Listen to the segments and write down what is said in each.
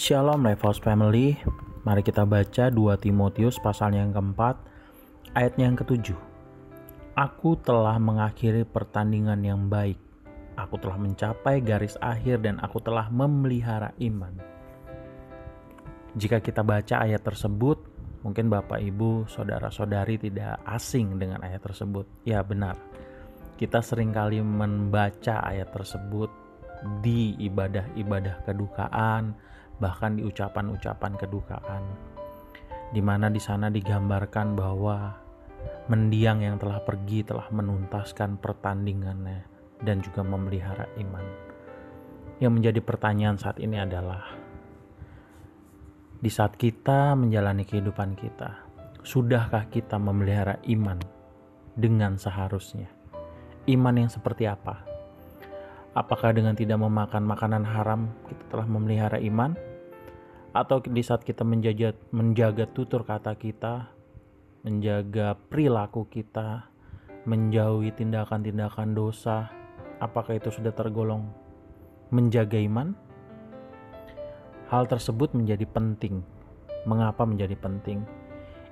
Shalom Lifehouse Family. Mari kita baca 2 Timotius pasal yang keempat Ayatnya yang ketujuh. Aku telah mengakhiri pertandingan yang baik. Aku telah mencapai garis akhir dan aku telah memelihara iman. Jika kita baca ayat tersebut Mungkin Bapak Ibu, Saudara-saudari tidak asing dengan ayat tersebut. Ya benar. Kita sering kali membaca ayat tersebut di ibadah-ibadah kedukaan, bahkan di ucapan-ucapan kedukaan, di mana di sana digambarkan bahwa mendiang yang telah pergi telah menuntaskan pertandingannya dan juga memelihara iman. Yang menjadi pertanyaan saat ini adalah, di saat kita menjalani kehidupan kita, sudahkah kita memelihara iman dengan seharusnya? Iman yang seperti apa? Apakah dengan tidak memakan makanan haram kita telah memelihara iman? Atau di saat kita menjaga menjaga tutur kata kita, menjaga perilaku kita, menjauhi tindakan-tindakan dosa, apakah itu sudah tergolong menjaga iman? Hal tersebut menjadi penting. Mengapa menjadi penting?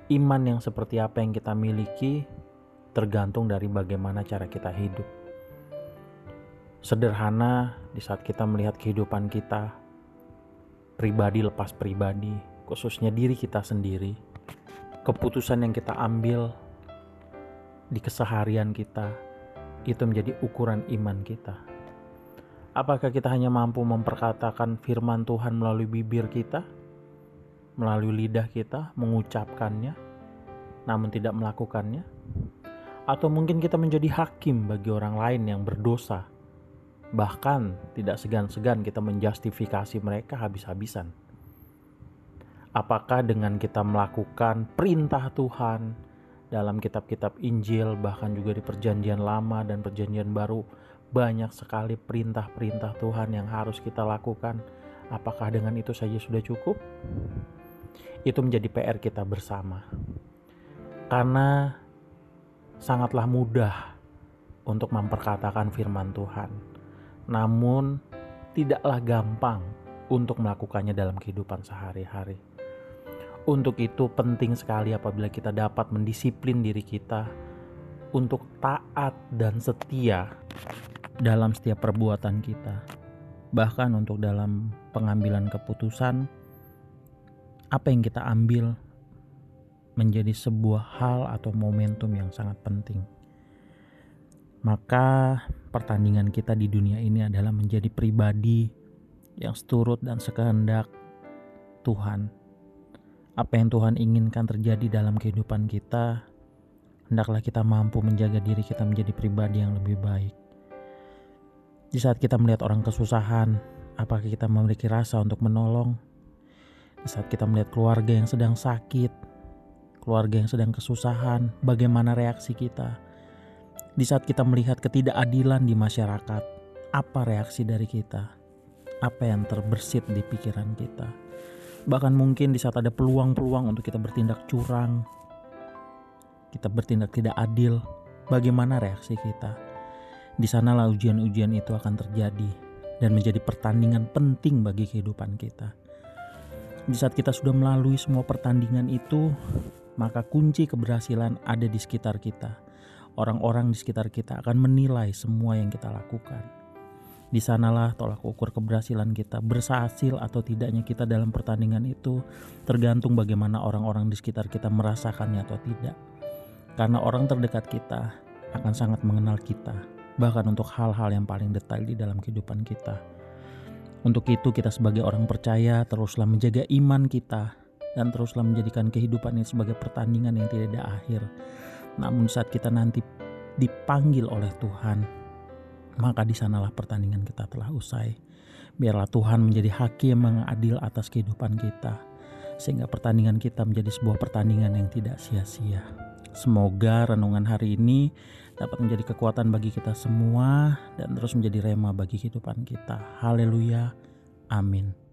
Iman yang seperti apa yang kita miliki tergantung dari bagaimana cara kita hidup. Sederhana di saat kita melihat kehidupan kita, pribadi lepas pribadi, khususnya diri kita sendiri, keputusan yang kita ambil di keseharian kita itu menjadi ukuran iman kita. Apakah kita hanya mampu memperkatakan firman Tuhan melalui bibir kita, melalui lidah kita, mengucapkannya, namun tidak melakukannya? Atau mungkin kita menjadi hakim bagi orang lain yang berdosa Bahkan tidak segan-segan kita menjustifikasi mereka habis-habisan. Apakah dengan kita melakukan perintah Tuhan dalam kitab-kitab Injil, bahkan juga di Perjanjian Lama dan Perjanjian Baru, banyak sekali perintah-perintah Tuhan yang harus kita lakukan. Apakah dengan itu saja sudah cukup? Itu menjadi PR kita bersama, karena sangatlah mudah untuk memperkatakan firman Tuhan namun tidaklah gampang untuk melakukannya dalam kehidupan sehari-hari. Untuk itu, penting sekali apabila kita dapat mendisiplin diri kita untuk taat dan setia dalam setiap perbuatan kita, bahkan untuk dalam pengambilan keputusan. Apa yang kita ambil menjadi sebuah hal atau momentum yang sangat penting maka pertandingan kita di dunia ini adalah menjadi pribadi yang seturut dan sekehendak Tuhan. Apa yang Tuhan inginkan terjadi dalam kehidupan kita, hendaklah kita mampu menjaga diri kita menjadi pribadi yang lebih baik. Di saat kita melihat orang kesusahan, apakah kita memiliki rasa untuk menolong? Di saat kita melihat keluarga yang sedang sakit, keluarga yang sedang kesusahan, bagaimana reaksi kita? Di saat kita melihat ketidakadilan di masyarakat, apa reaksi dari kita? Apa yang terbersit di pikiran kita? Bahkan mungkin di saat ada peluang-peluang untuk kita bertindak curang, kita bertindak tidak adil, bagaimana reaksi kita? Di sanalah ujian-ujian itu akan terjadi dan menjadi pertandingan penting bagi kehidupan kita. Di saat kita sudah melalui semua pertandingan itu, maka kunci keberhasilan ada di sekitar kita orang-orang di sekitar kita akan menilai semua yang kita lakukan. Di sanalah tolak ukur keberhasilan kita, berhasil atau tidaknya kita dalam pertandingan itu tergantung bagaimana orang-orang di sekitar kita merasakannya atau tidak. Karena orang terdekat kita akan sangat mengenal kita, bahkan untuk hal-hal yang paling detail di dalam kehidupan kita. Untuk itu kita sebagai orang percaya teruslah menjaga iman kita dan teruslah menjadikan kehidupan ini sebagai pertandingan yang tidak ada akhir namun saat kita nanti dipanggil oleh Tuhan, maka di sanalah pertandingan kita telah usai. Biarlah Tuhan menjadi hakim yang adil atas kehidupan kita, sehingga pertandingan kita menjadi sebuah pertandingan yang tidak sia-sia. Semoga renungan hari ini dapat menjadi kekuatan bagi kita semua dan terus menjadi rema bagi kehidupan kita. Haleluya. Amin.